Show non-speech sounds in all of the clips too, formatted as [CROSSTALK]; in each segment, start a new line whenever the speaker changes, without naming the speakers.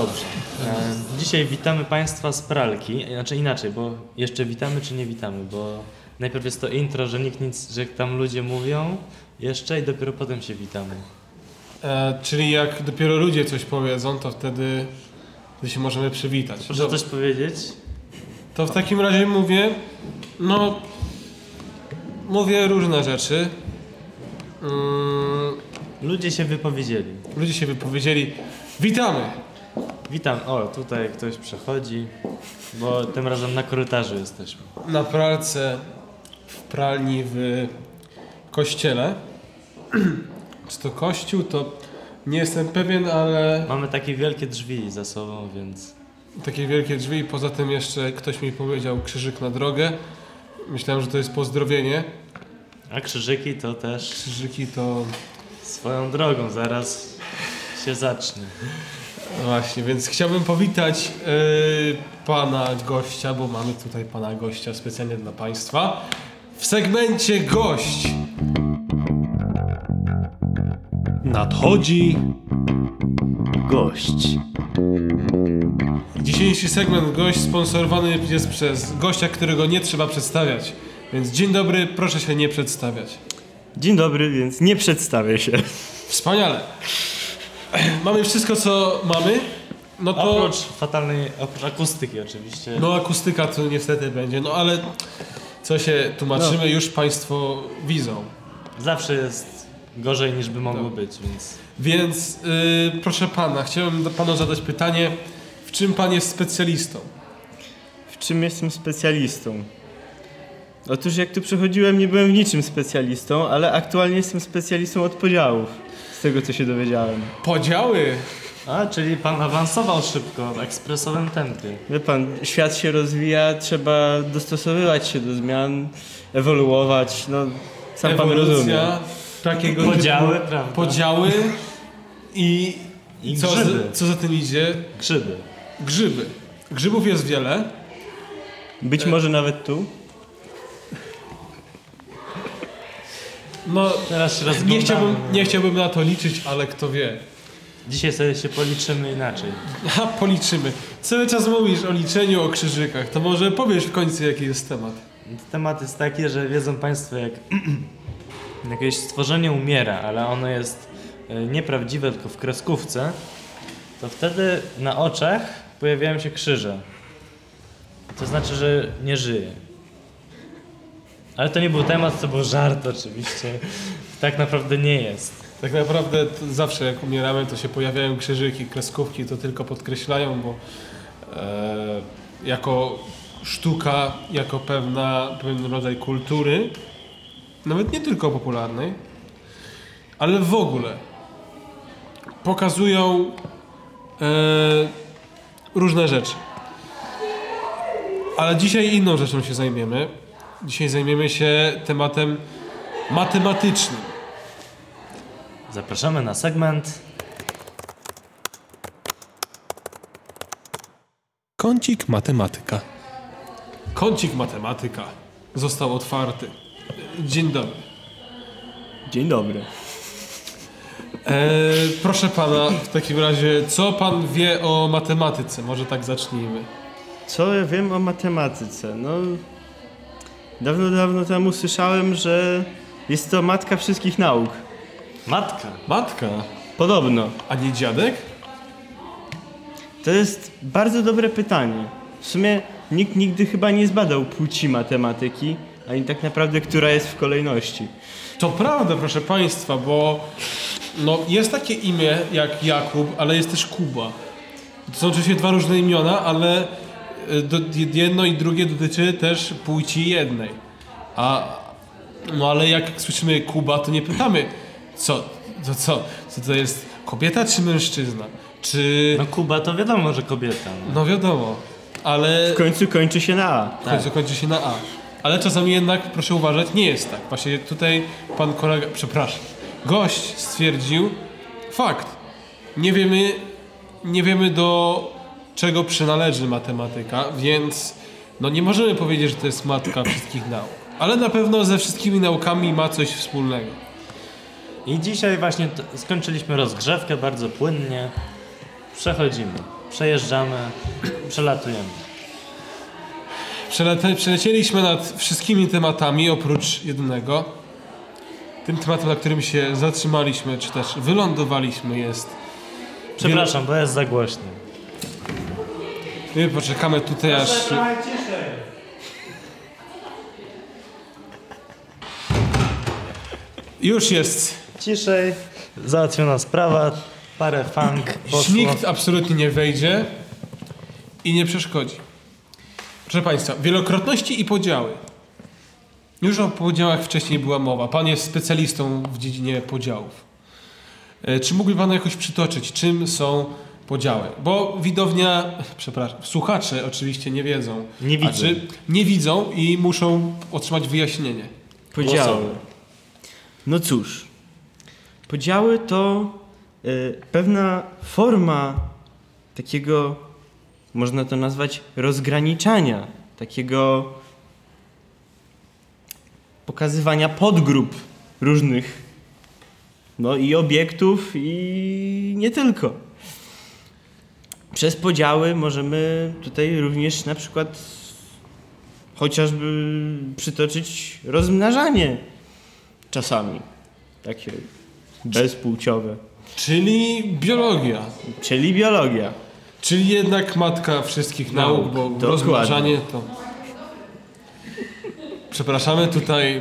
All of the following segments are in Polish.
Dobrze. E, dzisiaj witamy Państwa z pralki. Znaczy inaczej, bo jeszcze witamy czy nie witamy, bo najpierw jest to intro, że nikt nic, że tam ludzie mówią jeszcze i dopiero potem się witamy.
E, czyli jak dopiero ludzie coś powiedzą, to wtedy, się możemy przywitać.
Proszę coś powiedzieć?
To w takim razie mówię, no, mówię różne rzeczy. Mm,
Ludzie się wypowiedzieli.
ludzie się wypowiedzieli, witamy!
Witam. O, tutaj ktoś przechodzi, bo tym razem na korytarzu jesteśmy.
Na pralce, w pralni w kościele. Czy to kościół, to nie jestem pewien, ale
Mamy takie wielkie drzwi za sobą, więc
takie wielkie drzwi. Poza tym jeszcze ktoś mi powiedział krzyżyk na drogę. Myślałem, że to jest pozdrowienie.
a krzyżyki to też
Krzyżyki to
swoją drogą zaraz się zacznie.
No Właśnie, więc chciałbym powitać yy, pana gościa, bo mamy tutaj pana gościa specjalnie dla państwa. W segmencie gość nadchodzi
Gość.
dzisiejszy segment gość sponsorowany jest przez gościa, którego nie trzeba przedstawiać. Więc dzień dobry, proszę się nie przedstawiać.
Dzień dobry, więc nie przedstawię się.
Wspaniale. [CLEARS THROAT] Mamy wszystko, co mamy. No to...
Oprócz fatalnej, oprócz akustyki oczywiście.
No akustyka tu niestety będzie, no ale co się tłumaczymy, już państwo widzą.
Zawsze jest gorzej niż by mogło być, więc
Więc yy, proszę pana, chciałem do panu zadać pytanie, w czym pan jest specjalistą?
W czym jestem specjalistą? Otóż jak tu przychodziłem, nie byłem w niczym specjalistą, ale aktualnie jestem specjalistą od podziałów. Z tego, co się dowiedziałem.
Podziały.
A, czyli pan awansował szybko, w ekspresowym tempie.
Wie pan, świat się rozwija, trzeba dostosowywać się do zmian, ewoluować, no sam pan rozumie.
ewolucja, takiego
Podziały,
typu
prawda?
Podziały i,
I
co,
grzyby.
za, co za tym idzie?
Grzyby.
Grzyby. Grzybów jest wiele.
Być może nawet tu.
No,
Teraz
nie chciałbym, nie chciałbym na to liczyć, ale kto wie.
Dzisiaj sobie się policzymy inaczej.
A, policzymy. Cały czas mówisz o liczeniu, o krzyżykach. To może powiesz w końcu, jaki jest temat.
Temat jest taki, że wiedzą Państwo, [CLEARS THROAT] jak jakieś stworzenie umiera, ale ono jest e, nieprawdziwe, tylko w kreskówce, to wtedy na oczach pojawiają się krzyże. To znaczy, że nie żyje. Ale to nie był temat, to był żart oczywiście. Tak naprawdę nie jest.
Tak naprawdę zawsze jak umieramy, to się pojawiają krzyżyki, kreskówki, to tylko podkreślają, bo e, jako sztuka, jako pewna, pewien rodzaj kultury, nawet nie tylko popularnej, ale w ogóle pokazują e, różne rzeczy. Ale dzisiaj inną rzeczą się zajmiemy. Dzisiaj zajmiemy się tematem matematycznym.
Zapraszamy na segment.
Kącik matematyka. Kącik matematyka został otwarty. Dzień dobry.
Dzień dobry.
E, proszę pana, w takim razie, co pan wie o matematyce? Może tak zacznijmy.
Co ja wiem o matematyce? No, dawno, dawno temu słyszałem, że jest to matka wszystkich nauk.
Matka.
Matka,
Podobno.
a nie dziadek?
To jest bardzo dobre pytanie. W sumie nikt nigdy chyba nie zbadał płci matematyki, ani tak naprawdę, która jest w kolejności.
To prawda, proszę państwa, bo no, jest takie imię jak Jakub, ale jest też Kuba. To są oczywiście dwa różne imiona, ale do, jedno i drugie dotyczy też płci jednej. A no ale jak słyszymy Kuba, to nie pytamy, co to, co, co to jest kobieta czy mężczyzna? Czy.
No Kuba to wiadomo, że kobieta. No.
No wiadomo, ale
W końcu kończy się na A.
w końcu kończy się na A. Ale czasami jednak, proszę uważać, nie jest tak. Właśnie tutaj pan kolega, przepraszam, gość stwierdził fakt. Nie wiemy, nie wiemy do czego przynależy matematyka, więc no nie możemy powiedzieć, że to jest matka wszystkich nauk. Ale na pewno ze wszystkimi naukami ma coś wspólnego.
I dzisiaj właśnie skończyliśmy rozgrzewkę bardzo płynnie. Przechodzimy. przejeżdżamy, przelatujemy.
Przelete, przelecieliśmy nad wszystkimi tematami oprócz jednego. Tym tematem, na którym się zatrzymaliśmy, czy też wylądowaliśmy jest...
Przepraszam, bo jest za głośno.
My poczekamy tutaj aż... Już jest.
Ciszej, załatwiona sprawa, parę funk poszło.
Nikt absolutnie nie wejdzie i nie przeszkodzi. Proszę Państwa, wielokrotności i podziały. Już o podziałach wcześniej była mowa. Pan jest specjalistą w dziedzinie podziałów. E, Czy mógłby Pan jakoś przytoczyć, czym są podziały? Bo widownia, przepraszam, słuchacze oczywiście nie wiedzą.
Nie widzą.
nie widzą i muszą otrzymać wyjaśnienie.
Podziały.
Głosowe.
No cóż, podziały to y, pewna forma takiego, można to nazwać rozgraniczania, takiego pokazywania podgrup różnych, no i obiektów i nie tylko. Przez podziały możemy tutaj również na przykład chociażby przytoczyć rozmnażanie czasami. Takie bezpłciowe.
Czyli biologia.
Czyli biologia.
Czyli jednak matka wszystkich nauk,
Nauk,
bo
dokładnie.
rozmnażanie to... Przepraszamy, tutaj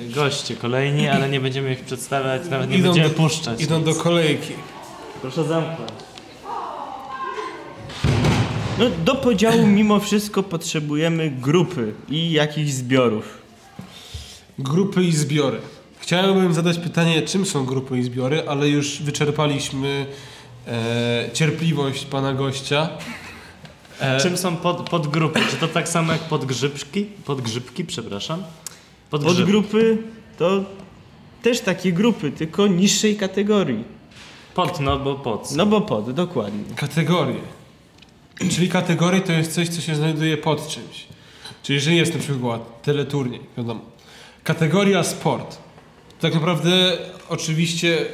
Goście kolejni, ale nie będziemy ich przedstawiać, nawet nie
idą
będziemy
do,
puszczać.
idą do kolejki.
Proszę zamknąć.
No, do podziału mimo wszystko potrzebujemy grupy i jakichś zbiorów.
Grupy i zbiory. Chciałbym zadać pytanie, czym są grupy i zbiory, ale już wyczerpaliśmy e, cierpliwość pana gościa. E,
Czym są pod, podgrupy? Czy to tak samo jak podgrzybki? Podgrzybki, przepraszam. Podgrzyb.
Podgrupy to też takie grupy, tylko niższej kategorii.
Pod, no bo pod.
No bo pod, dokładnie.
Kategorie. Czyli kategorie to jest coś, co się znajduje pod czymś. Czyli, że jest na przykład teleturniej, wiadomo. Kategoria sport. Tak naprawdę oczywiście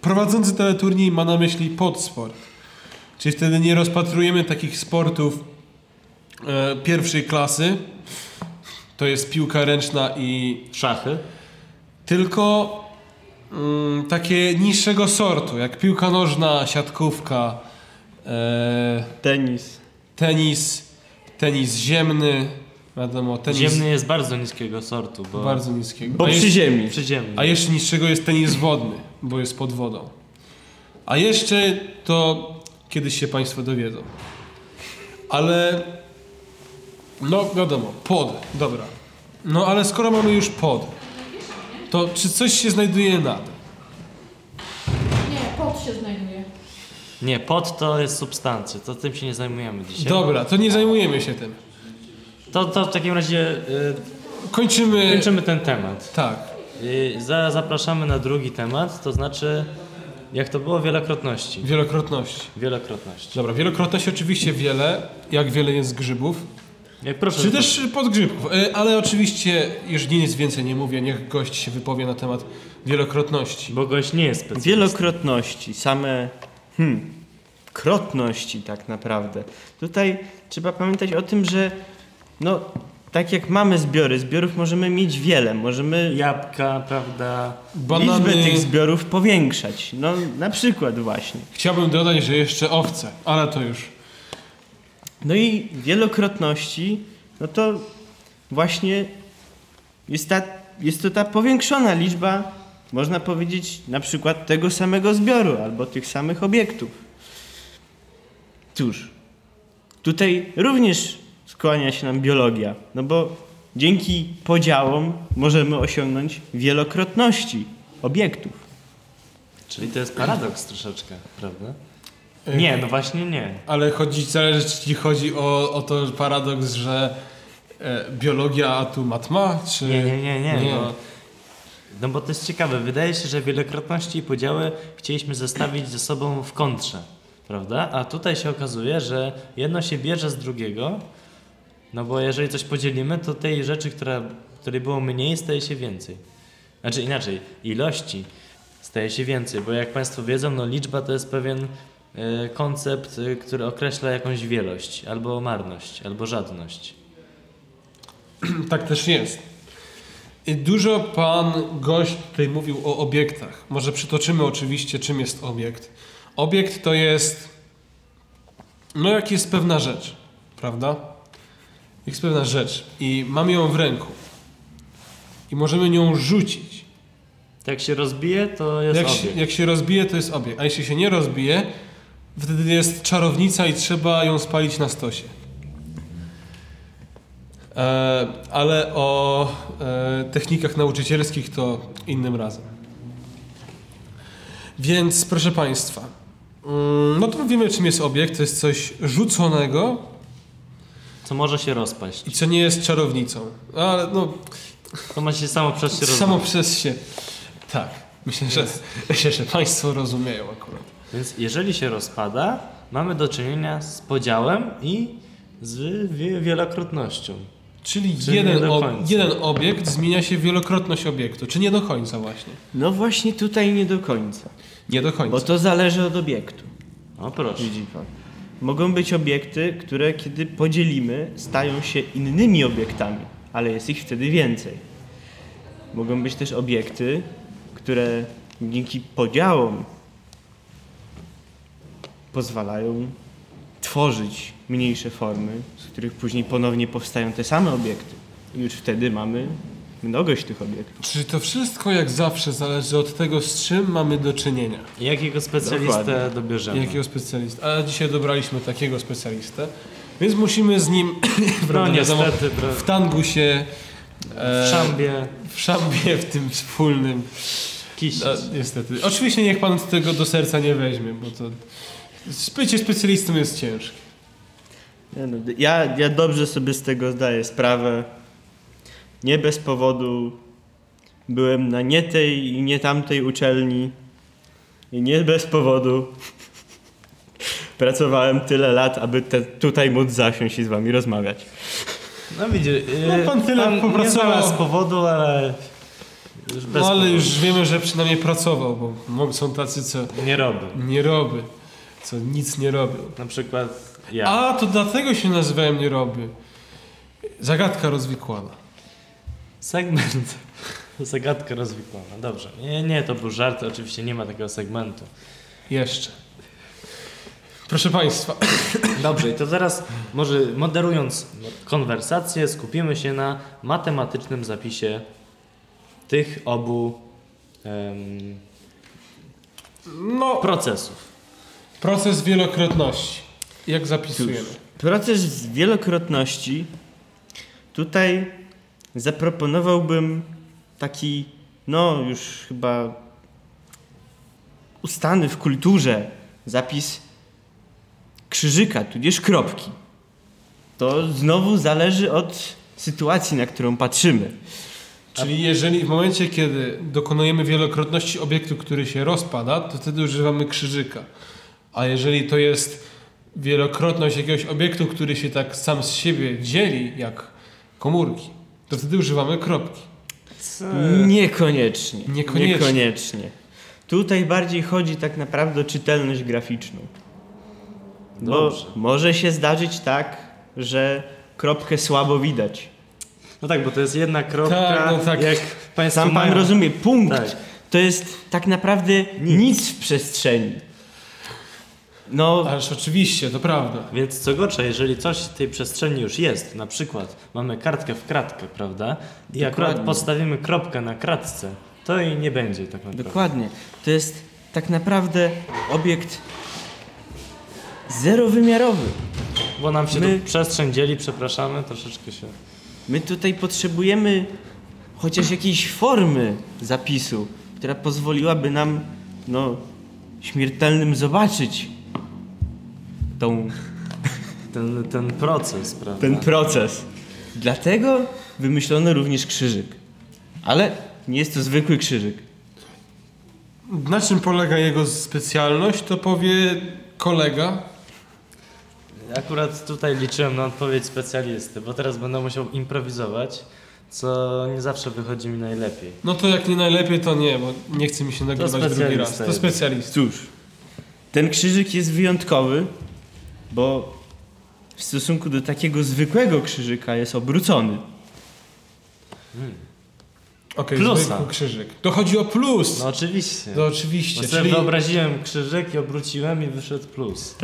prowadzący teleturniej ma na myśli podsport. Czyli wtedy nie rozpatrujemy takich sportów e, pierwszej klasy. To jest piłka ręczna i
Szachy.
tylko mm, takie niższego sortu, jak piłka nożna, siatkówka, e,
Tenis.
tenis, tenis ziemny, wiadomo, tenis
Ziemny jest bardzo niskiego sortu, bo
bardzo niskiego.
Bo przy ziemi.
przyziemny.
a jeszcze niższego jest tenis wodny, bo jest pod wodą. A jeszcze to kiedyś się Państwo dowiedzą. Ale no wiadomo, pod, dobra. No ale skoro mamy już pod, to czy coś się znajduje nad?
Nie, pot się znajduje.
Nie, pod to jest substancja, to tym się nie zajmujemy dzisiaj.
Dobra, to nie zajmujemy się tym.
To, to w takim razie y,
Kończymy.
kończymy ten temat.
Tak.
Y, za, zapraszamy na drugi temat, to znaczy jak to było wielokrotności.
Wielokrotności.
Wielokrotności.
Dobra, wielokrotności oczywiście wiele. Jak wiele jest grzybów.
Jak proszę.
Czy też podgrzybków. E, Ale oczywiście, już nic więcej nie mówię, niech gość się wypowie na temat wielokrotności.
Bo gość nie jest specjalistą.
Wielokrotności, same hmm, krotności tak naprawdę. Tutaj trzeba pamiętać o tym, że no, tak jak mamy zbiory, zbiorów możemy mieć wiele, możemy
Jabłka, prawda?
liczbę tych zbiorów powiększać. No na przykład właśnie.
Chciałbym dodać, że jeszcze owce, ale to już.
No i wielokrotności, no to właśnie jest, ta, jest to ta powiększona liczba, można powiedzieć, na przykład tego samego zbioru albo tych samych obiektów. Cóż, tutaj również skłania się nam biologia, no bo dzięki podziałom możemy osiągnąć wielokrotności obiektów.
Czyli to jest paradoks troszeczkę, prawda?
E,
Nie, no właśnie nie.
Ale chodzi, zależy, czy ci chodzi o, o to paradoks, że e, biologia, a tu matma, czy...
Nie, nie, nie, nie.
Nie.
Bo, no bo to jest ciekawe. Wydaje się, że wielokrotności i podziały chcieliśmy zestawić ze sobą w kontrze, prawda? A tutaj się okazuje, że jedno się bierze z drugiego, no bo jeżeli coś podzielimy, to tej rzeczy, która, której było mniej, staje się więcej. Znaczy inaczej, ilości staje się więcej, bo jak Państwo wiedzą, no liczba to jest pewien e, koncept, e, który określa jakąś wielość, albo marność, albo żadność.
Tak też jest. Dużo pan gość tutaj mówił o obiektach. Może przytoczymy oczywiście, czym jest obiekt. Obiekt to jest, no jak jest pewna rzecz, prawda? Jest pewna rzecz i mamy ją w ręku i możemy nią rzucić.
Jak się rozbije, to jest
Jak
obiekt.
się, jak się rozbije, to jest obiekt, a jeśli się nie rozbije, wtedy jest czarownica i trzeba ją spalić na stosie. E, ale o e, technikach nauczycielskich to innym razem. Więc proszę Państwa, mm, no to wiemy czym jest obiekt. To jest coś rzuconego
Co może się rozpaść.
i co nie jest czarownicą. Ale no,
To ma się samo przez się
samo przez się. Tak, myślę, że, myślę, że Państwo rozumieją akurat.
Więc jeżeli się rozpada, mamy do czynienia z podziałem i z wie- wielokrotnością.
Czyli,
Czyli
jeden, ob, jeden obiekt zmienia się wielokrotność obiektu, czy nie do końca właśnie?
No właśnie tutaj nie do końca.
Nie do końca.
Bo to zależy od obiektu.
O proszę.
Widzi pan. Mogą być obiekty, które kiedy podzielimy, stają się innymi obiektami, ale jest ich wtedy więcej. Mogą być też obiekty, które dzięki podziałom pozwalają tworzyć mniejsze formy, z których później ponownie powstają te same obiekty. I już wtedy mamy mnogość tych obiektów.
Czyli to wszystko jak zawsze zależy od tego, z czym mamy do czynienia.
Jakiego specjalistę
Dokładnie.
dobierzemy?
Jakiego specjalistę. A dzisiaj dobraliśmy takiego specjalistę, więc musimy z nim [CLEARS THROAT]
No niestety, bro.
w tangu się e,
w szambie,
w szambie w tym wspólnym.
kiś.
No, niestety. Oczywiście niech pan tego do serca nie weźmie, bo to bycie specjalistą jest ciężkie.
Nie no, Ja, ja dobrze sobie z tego zdaję sprawę. Nie bez powodu byłem na nie tej i nie tamtej uczelni. I nie bez powodu [LAUGHS] pracowałem tyle lat, aby te, tutaj móc zasiąść i z wami rozmawiać.
No widzisz,
No, pan tyle
nie
popracował.
znalazł powodu, ale już bez
No ale
powodu.
już wiemy, że przynajmniej pracował, bo mo- są tacy, co
nie robię.
nie robią, co nic nie robią.
Na przykład ja.
A, to dlatego się nazywałem nie robię. Zagadka rozwikłana.
Segment. [LAUGHS] Zagadka rozwikłana. Dobrze. Nie, nie, to był żart. Oczywiście nie ma takiego segmentu.
Jeszcze. Proszę Państwa, [COUGHS]
Dobrze, i to teraz może moderując konwersację, skupimy się na matematycznym zapisie tych obu em,
no,
procesów.
proces wielokrotności. Jak zapisujemy?
Proces wielokrotności. Tutaj zaproponowałbym taki, no już chyba ustany w kulturze zapis krzyżyka, tudzież kropki. To znowu zależy od sytuacji, na którą patrzymy.
Czyli jeżeli w momencie, kiedy dokonujemy wielokrotności obiektu, który się rozpada, to wtedy używamy krzyżyka. A jeżeli to jest wielokrotność jakiegoś obiektu, który się tak sam z siebie dzieli, jak komórki, to wtedy używamy kropki.
Niekoniecznie.
Niekoniecznie.
Niekoniecznie. Tutaj bardziej chodzi tak naprawdę o czytelność graficzną. Bo
Dobrze.
może się zdarzyć tak, że kropkę słabo widać.
No tak, bo to jest jedna kropka.
Tak, no tak.
Jak
Sam pan
mają-
rozumie, punkt
Tak.
to jest tak naprawdę nic. w przestrzeni. No,
Ależ oczywiście, to prawda.
Więc co gorsza, jeżeli coś w tej przestrzeni już jest, na przykład mamy kartkę w kratkę, prawda? I akurat
Dokładnie.
postawimy kropkę na kratce, to i nie będzie tak naprawdę.
dokładnie. To jest tak naprawdę obiekt zerowymiarowy.
Bo nam się
My-
tu przestrzeń dzieli, przepraszamy, troszeczkę się...
My tutaj potrzebujemy chociaż jakiejś formy zapisu, która pozwoliłaby nam, no, śmiertelnym zobaczyć tą,
Ten, ten proces, prawda?
ten proces. Dlatego wymyślono również krzyżyk. Ale nie jest to zwykły krzyżyk.
Na czym polega jego specjalność, to powie kolega.
Akurat tutaj liczyłem na odpowiedź specjalisty, bo teraz będę musiał improwizować, co nie zawsze wychodzi mi najlepiej.
No to jak nie najlepiej, to nie, bo nie chce mi się nagrywać drugi raz.
specjalista
To specjalista.
Cóż, ten krzyżyk jest wyjątkowy, bo w stosunku do takiego zwykłego krzyżyka jest obrócony.
Okej,
Plusa.
zwykły krzyżyk. To chodzi o plus.
No oczywiście.
To oczywiście.
Bo sobie
Czyli,
wyobraziłem krzyżyk i obróciłem i wyszedł plus.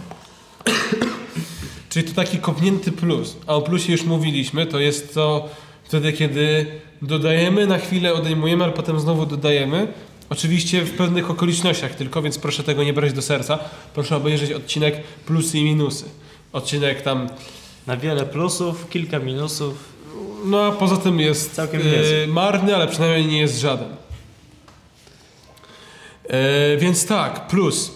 czyli to taki kopnięty plus. A o plusie już mówiliśmy. To jest to wtedy, kiedy dodajemy, na chwilę odejmujemy, ale potem znowu dodajemy. Oczywiście w pewnych okolicznościach tylko, więc proszę tego nie brać do serca. Proszę obejrzeć odcinek plusy i minusy. Odcinek tam
Na wiele plusów, kilka minusów.
No a poza tym jest
Całkiem
e, marny, ale przynajmniej nie jest żaden. E, więc tak, plus.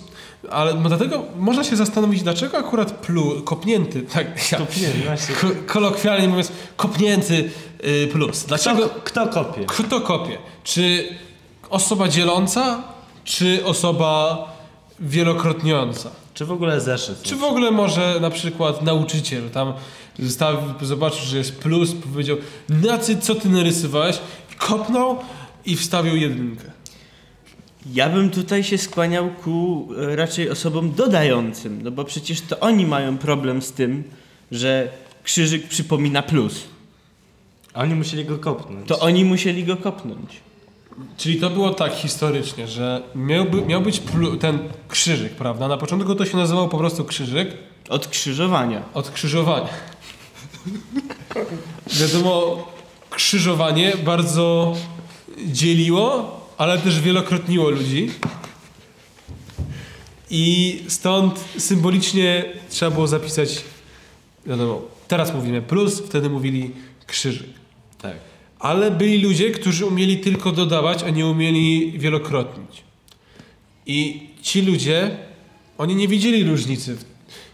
Ale no dlatego można się zastanowić, dlaczego akurat plus, kopnięty, [LAUGHS] tak, ja,
Nie, właśnie.
ko, kolokwialnie mówiąc, kopnięty y, plus. Dlaczego?
Kto, kto kopie?
Kto kopie? Czy osoba dzieląca, czy osoba wielokrotniąca?
Czy w ogóle zeszyt?
Czy w ogóle może na przykład nauczyciel tam zostawił, zobaczył, że jest plus, powiedział Nacy, co ty narysowałeś? Kopnął i wstawił jedynkę.
Ja bym tutaj się skłaniał ku e, raczej osobom dodającym, no bo przecież to oni mają problem z tym, że krzyżyk przypomina plus.
A oni musieli go kopnąć.
To oni musieli go kopnąć.
Czyli to było tak historycznie, że miałby, miał być plu, ten krzyżyk, prawda? Na początku to się nazywał po prostu krzyżyk
Od krzyżowania.
od krzyżowania. Wiadomo, krzyżowanie bardzo dzieliło, ale też wielokrotniło ludzi. I stąd symbolicznie trzeba było zapisać, wiadomo, teraz mówimy plus, wtedy mówili krzyżyk.
Tak.
Ale byli ludzie, którzy umieli tylko dodawać, a nie umieli wielokrotnić. I ci ludzie, oni nie widzieli różnicy,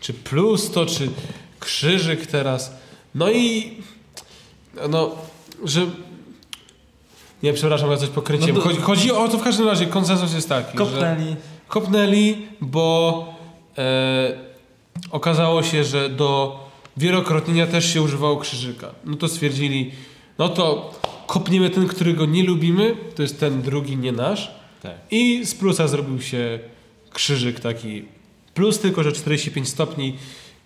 czy plus to, czy krzyżyk teraz. No i, no, że... Nie, przepraszam, ja coś pokręciłem.
No
Chodzi, chodzi o to w każdym razie, konsensus jest taki, że
Kopnęli.
kopnęli, bo e, okazało się, że do wielokrotnienia też się używało krzyżyka. No to stwierdzili, no to kopniemy ten, którego nie lubimy, to jest ten drugi, nie nasz.
Tak.
I z plusa zrobił się krzyżyk taki plus, tylko że 45 stopni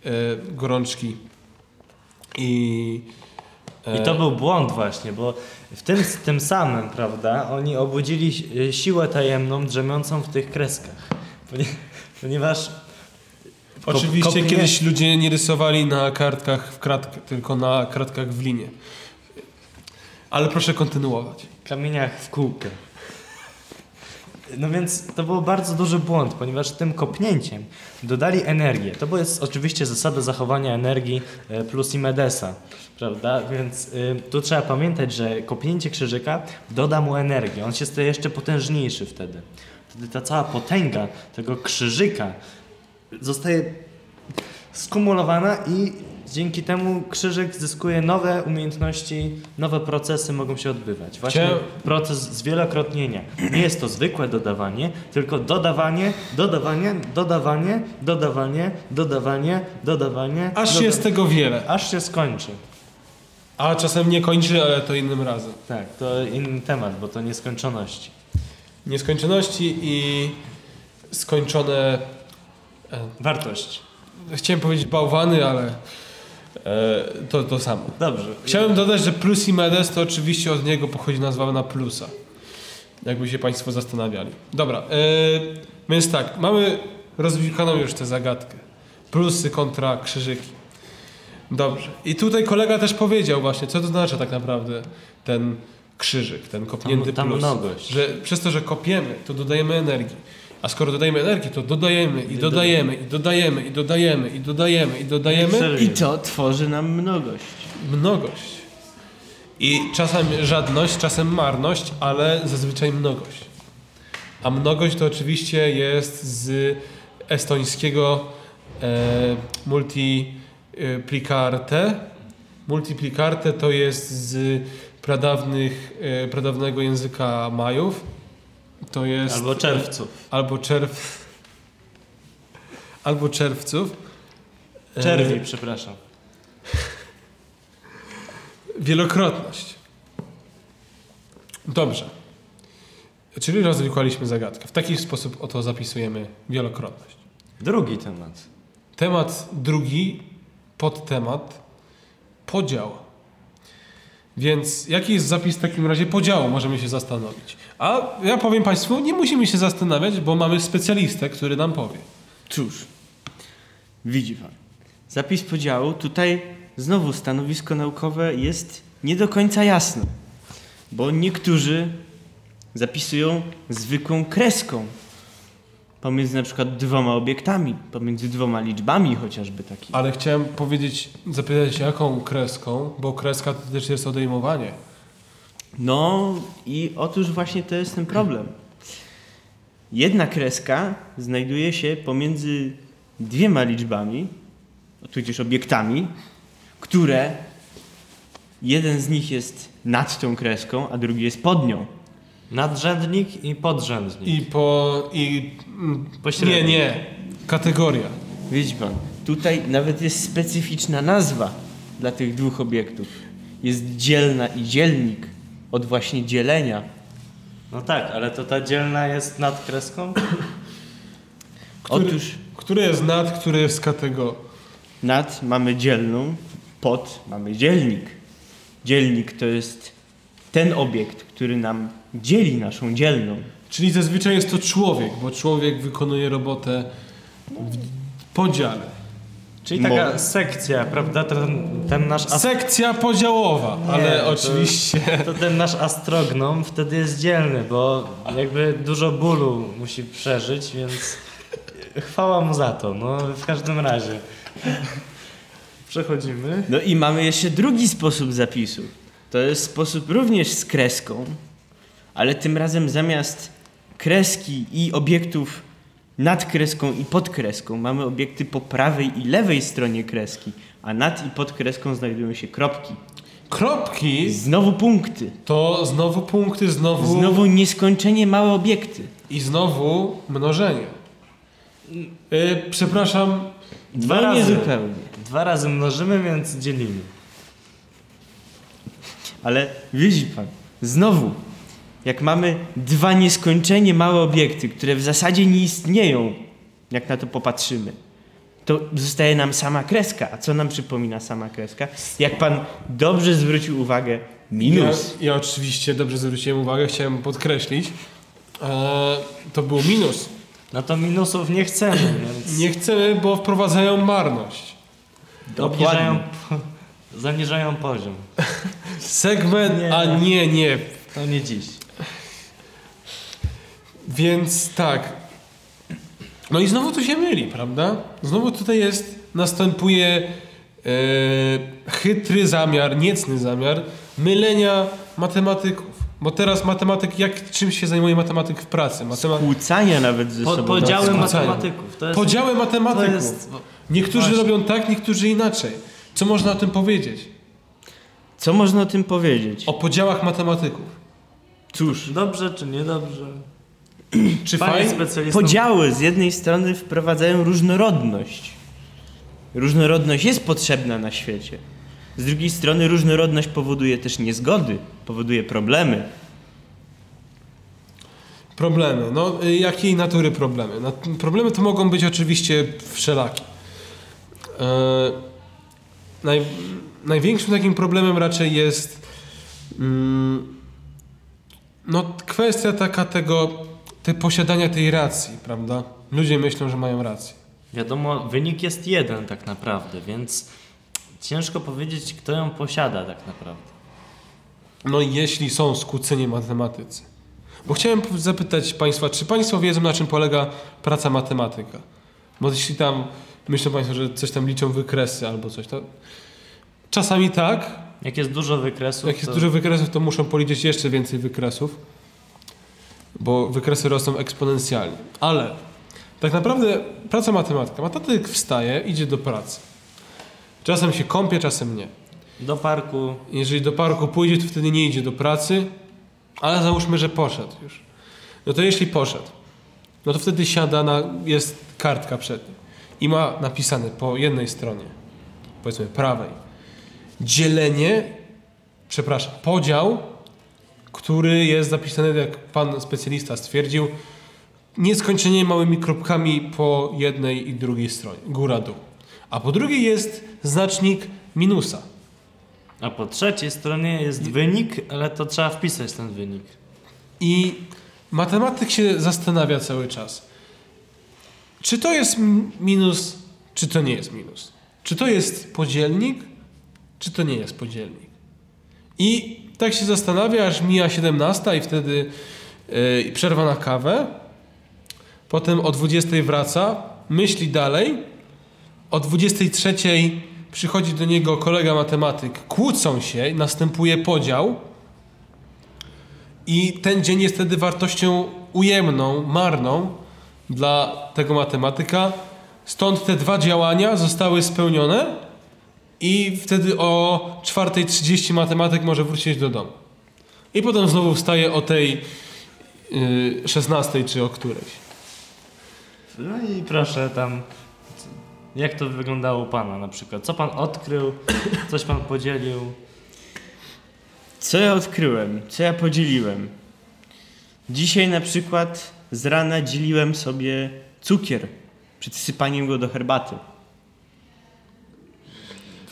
e, gorączki. I, e,
I to był błąd właśnie, bo w tym, tym samym, prawda, oni obudzili si- siłę tajemną drzemiącą w tych kreskach. Ponie- Ponieważ kop-
Oczywiście
kopnie-
kiedyś ludzie nie rysowali na kartkach w kratkę, tylko na kratkach w linie. Ale proszę kontynuować.
kamieniach w kółkę. No więc to był bardzo duży błąd, ponieważ tym kopnięciem dodali energię. To jest oczywiście zasada zachowania energii e, plus i medesa, prawda? Więc y, tu trzeba pamiętać, że kopnięcie krzyżyka doda mu energię. On się staje jeszcze potężniejszy wtedy. Wtedy ta cała potęga tego krzyżyka zostaje skumulowana i dzięki temu krzyżyk zyskuje nowe umiejętności, nowe procesy mogą się odbywać. Właśnie
Chciałem-
proces zwielokrotnienia. Nie jest to zwykłe dodawanie, tylko dodawanie, dodawanie, dodawanie, dodawanie, dodawanie, dodawanie.
Aż
doda-
jest tego wiele.
Aż się skończy.
A czasem nie kończy, ale to innym razem.
Tak, to inny temat, bo to nieskończoności.
Nieskończoności i skończone. E,
Wartość.
chciałem powiedzieć bałwany, ale to to samo.
Dobrze.
Chciałem dodać, że plus i medes to oczywiście od niego pochodzi nazwa na plusa. Jakby się Państwo zastanawiali. Dobra, e, więc tak, mamy rozwikaną już tę zagadkę. Plusy kontra krzyżyki. Dobrze. I tutaj kolega też powiedział właśnie, co to znaczy tak naprawdę ten krzyżyk, ten kopnięty
Ta- ta
plus.
mnogość.
Że przez to, że kopiemy, to dodajemy energii. A skoro dodajemy energii, to dodajemy i dodajemy i dodajemy i dodajemy i dodajemy i dodajemy
I to tworzy nam mnogość.
mnogość. I czasem żadność, czasem marność, ale zazwyczaj mnogość. A mnogość to oczywiście jest z estońskiego e, multiplicarte. Multiplicarte to jest z pradawnych, e, pradawnego języka Majów. To jest
Albo czerwców.
albo czerw albo czerwców. E,
Czerwi, przepraszam.
Wielokrotność. Dobrze. Czyli rozwikłaliśmy zagadkę. W taki sposób oto zapisujemy wielokrotność.
Drugi temat.
Temat drugi, podtemat, podział. Więc jaki jest zapis w takim razie podziału, możemy się zastanowić. A ja powiem Państwu, nie musimy się zastanawiać, bo mamy specjalistę, który nam powie.
Cóż, widzi pan. Zapis podziału, tutaj znowu stanowisko naukowe jest nie do końca jasne, bo niektórzy zapisują zwykłą kreską pomiędzy na przykład dwoma obiektami, pomiędzy dwoma liczbami chociażby takimi.
Ale chciałem powiedzieć, zapytać jaką kreską, bo kreska to też jest odejmowanie.
No i otóż właśnie to jest ten problem. Jedna kreska znajduje się pomiędzy dwiema liczbami, tudzież obiektami, które jeden z nich jest nad tą kreską, a drugi jest pod nią.
Nadrzędnik i podrzędnik.
I po... i... mm,
Pośredni.
Nie, nie. Kategoria.
Widzi pan, tutaj nawet jest specyficzna nazwa dla tych dwóch obiektów. Jest dzielna i dzielnik od właśnie dzielenia.
No tak, ale to ta dzielna jest nad kreską? [COUGHS]
Który,
Otóż
Który jest nad, który jest kategoria.
Nad mamy dzielną, pod mamy dzielnik. Dzielnik to jest ten obiekt, który nam dzieli naszą dzielną.
Czyli zazwyczaj jest to człowiek, bo człowiek wykonuje robotę w podziale.
Czyli taka
Mo-
sekcja, prawda? Ten, ten nasz ast-
Sekcja podziałowa, ale
to-
oczywiście...
to ten nasz astrognom wtedy jest dzielny, bo jakby dużo bólu musi przeżyć, więc chwała mu za to, no w każdym razie. Przechodzimy.
No i mamy jeszcze drugi sposób zapisu. To jest sposób również z kreską, ale tym razem zamiast kreski i obiektów nad kreską i pod kreską mamy obiekty po prawej i lewej stronie kreski, a nad i pod kreską znajdują się kropki.
Kropki
Znowu punkty.
to znowu punkty, znowu...
Znowu nieskończenie małe obiekty.
I znowu mnożenie. Yy, przepraszam,
Dwa
no nie
razy.
zupełnie.
Dwa razy mnożymy, więc dzielimy.
Ale widzi pan, znowu, jak mamy dwa nieskończenie małe obiekty, które w zasadzie nie istnieją, jak na to popatrzymy, to zostaje nam sama kreska. A co nam przypomina sama kreska? Jak pan dobrze zwrócił uwagę, minus.
Ja, ja oczywiście dobrze zwróciłem uwagę, chciałem podkreślić. E, to był minus.
No to minusów nie chcemy, [CLEARS THROAT] więc
Nie chcemy, bo wprowadzają marność.
obniżają, zaniżają poziom. [LAUGHS]
Segment,
Nie.
a nie, nie.
To nie dziś.
Więc tak. No i znowu tu się myli, prawda? Znowu tutaj jest, następuje e, chytry zamiar, niecny zamiar mylenia matematyków. Bo teraz matematyk, jak czym się zajmuje matematyk w pracy? Matema-
Kłócania nawet ze
Po,
sobą.
podziały matematyków. To jest,
Podziały
to
matematyków.
jest,
Niektórzy
Właśnie.
robią tak, niektórzy inaczej. Co można o tym powiedzieć?
Co można o tym powiedzieć?
O podziałach matematyków.
Cóż,
dobrze czy niedobrze? [CLEARS THROAT]
Czy
Panie
fajnie?
specjalistą,
podziały z jednej strony wprowadzają różnorodność. Różnorodność jest potrzebna na świecie. Z drugiej strony różnorodność powoduje też niezgody, powoduje problemy.
Problemy. No, y, jakiej natury problemy? No, problemy to mogą być oczywiście wszelakie. E, naj, największym takim problemem raczej jest mm, no, kwestia taka tego, te posiadania tej racji, prawda? Ludzie myślą, że mają rację.
Wiadomo, wynik jest jeden tak naprawdę, więc ciężko powiedzieć, kto ją posiada tak naprawdę.
No i jeśli są skłóceni matematycy. Bo chciałem zapytać Państwa, czy Państwo wiedzą, na czym polega praca matematyka? Bo jeśli tam myślą Państwo, że coś tam liczą wykresy albo coś, to czasami tak.
Jak jest dużo wykresów,
Jak jest
to
dużo wykresów, to muszą policzyć jeszcze więcej wykresów, bo wykresy rosną eksponencjalnie. Ale tak naprawdę praca matematyka. Matematyk wstaje, idzie do pracy. Czasem się kąpie, czasem nie.
do parku
Jeżeli do parku pójdzie, to wtedy nie idzie do pracy, ale załóżmy, że poszedł już. No to jeśli poszedł, no to wtedy siada na, jest kartka przed nim i ma napisane po jednej stronie, powiedzmy prawej, dzielenie, przepraszam, podział, który jest zapisany, jak pan specjalista stwierdził, nieskończenie małymi kropkami po jednej i drugiej stronie, góra-dół. A po drugiej jest znacznik minusa.
A po trzeciej stronie jest wynik, ale to trzeba wpisać ten wynik.
I matematyk się zastanawia cały czas, czy to jest minus, czy to nie jest minus. Czy to jest podzielnik, czy to nie jest podzielnik. I tak się zastanawia, aż mija 17 i wtedy yy, przerwa na kawę. Potem o 20 wraca, myśli dalej. O 23 przychodzi do niego kolega matematyk, kłócą się, następuje podział. I ten dzień jest wtedy wartością ujemną, marną dla tego matematyka. Stąd te dwa działania zostały spełnione i wtedy o 4.30 matematyk może wrócić do domu. I potem znowu wstaje o tej yy, 16 czy o którejś.
No i proszę tam, jak to wyglądało u Pana na przykład? Co Pan odkrył? Coś Pan podzielił?
Co ja odkryłem? Co ja podzieliłem? Dzisiaj na przykład z rana dzieliłem sobie cukier przed sypaniem go do herbaty.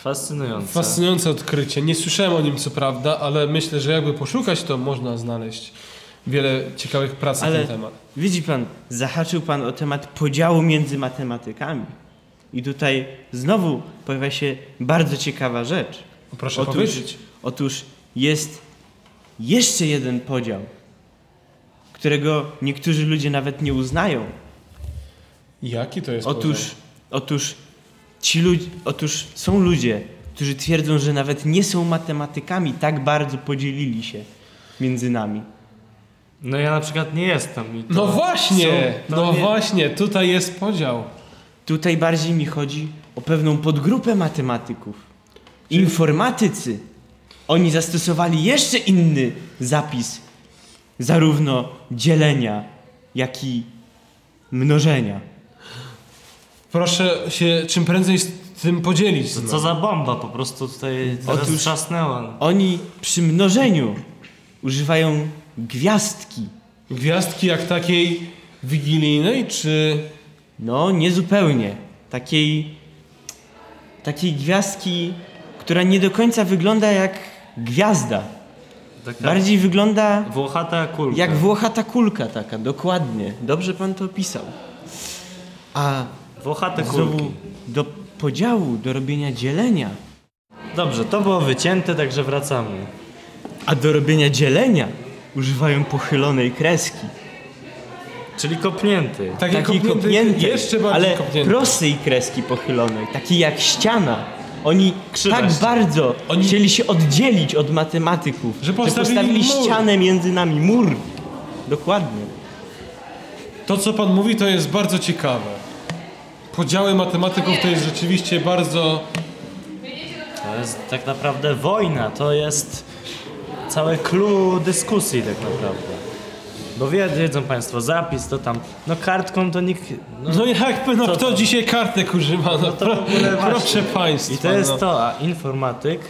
Fascynujące.
Fascynujące odkrycie. Nie słyszałem o nim co prawda, ale myślę, że jakby poszukać, to można znaleźć wiele ciekawych prac na
Ale-
ten temat.
Widzi pan, zahaczył pan o temat podziału między matematyami. I tutaj znowu pojawia się bardzo ciekawa rzecz.
Proszę
Otóż,
powiedzieć.
otóż jest jeszcze jeden podział, którego niektórzy ludzie nawet nie uznają.
Jaki to jest
Otóż,
podział?
otóż ci ludzie, otóż są ludzie, którzy twierdzą, że nawet nie są matematykami, tak bardzo podzielili się między nami.
No ja na przykład nie jestem. I to
No właśnie,
są- to
no
nie-
właśnie, tutaj jest podział.
Tutaj bardziej mi chodzi o pewną podgrupę matematyków. Informatycy. Oni zastosowali jeszcze inny zapis zarówno dzielenia, jak i mnożenia.
Proszę się czym prędzej z tym podzielić.
To co za bomba po prostu tutaj teraz
Otóż-
trzasnęła.
Oni przy mnożeniu używają gwiazdki.
Gwiazdki jak takiej wigilijnej, czy...
No, niezupełnie. Takiej, takiej gwiazdki, która nie do końca wygląda jak gwiazda.
Taka
Bardziej wygląda
włochata kulka.
Jak włochata kulka taka, dokładnie. Dobrze pan to opisał. A
Włochate kulki.
znowu do podziału, do robienia dzielenia.
Dobrze, to było wycięte, także wracamy.
A do robienia dzielenia używają pochylonej kreski.
Czyli kopnięty.
Takie
Takiej
kopnięty,
kopniętej,
jeszcze bardziej
ale
kopnięty.
prostej kreski pochylonej, takiej jak ściana. Oni
Krzywa
tak
ściana.
bardzo
Oni-
chcieli się oddzielić od matematyków,
Że postawili
postawili
mur.
ścianę między nami, mur. Dokładnie.
To, co pan mówi, to jest bardzo ciekawe. Podziały matematyków to jest rzeczywiście bardzo...
To jest tak naprawdę wojna, to jest całe clue dyskusji tak naprawdę. Bo wie- wiedzą Państwo, zapis to tam, no kartką to nikt... No,
No jak no
Co
kto
to?
dzisiaj kartek używa? No,
to
pro,
w ogóle
proszę
właśnie.
państwa.
I to jest
no.
to, a informatyk,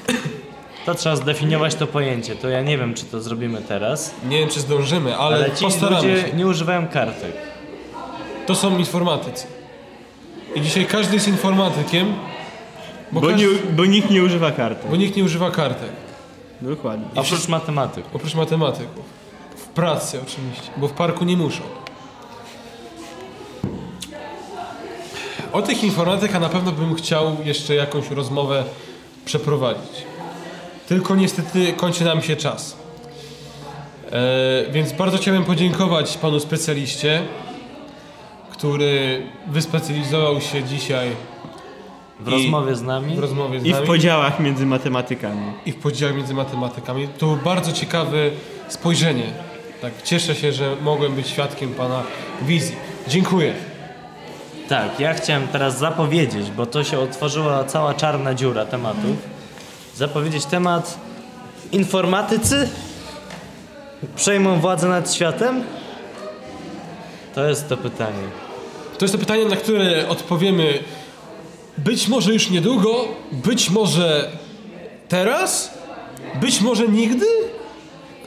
to trzeba zdefiniować to pojęcie. To ja nie wiem, czy to zrobimy teraz,
Nie wiem, czy zdążymy, ale,
ale ci
postaramy
ludzie
się.
nie używają kartek.
To są informatycy. I dzisiaj każdy jest informatykiem, bo,
Bo,
każdy,
nie, bo nikt nie używa karty.
bo nikt nie używa kartek.
Dokładnie.
Oprócz matematyków.
Oprócz matematyków. W pracy oczywiście, bo w parku nie muszą. O tych informatyka na pewno bym chciał jeszcze jakąś rozmowę przeprowadzić. Tylko niestety kończy nam się czas. E, więc bardzo chciałbym podziękować panu specjaliście, który wyspecjalizował się dzisiaj
W
I-
rozmowie z nami.
w rozmowie z
I w
nami
podziałach między matematykanami.
i w podziale między matematykami. To bardzo ciekawe spojrzenie. Tak, cieszę się, że mogłem być świadkiem Pana wizji. Dziękuję.
Tak, ja chciałem teraz zapowiedzieć, bo to się otworzyła cała czarna dziura tematów. Zapowiedzieć temat informatycy przejmą władzę nad światem? To jest to pytanie.
To jest to pytanie, na które odpowiemy być może już niedługo, być może teraz, być może nigdy,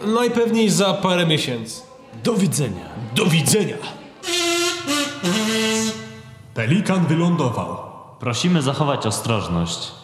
najpewniej za parę miesięcy.
Do widzenia.
Do widzenia! Pelikan wylądował.
Prosimy zachować ostrożność.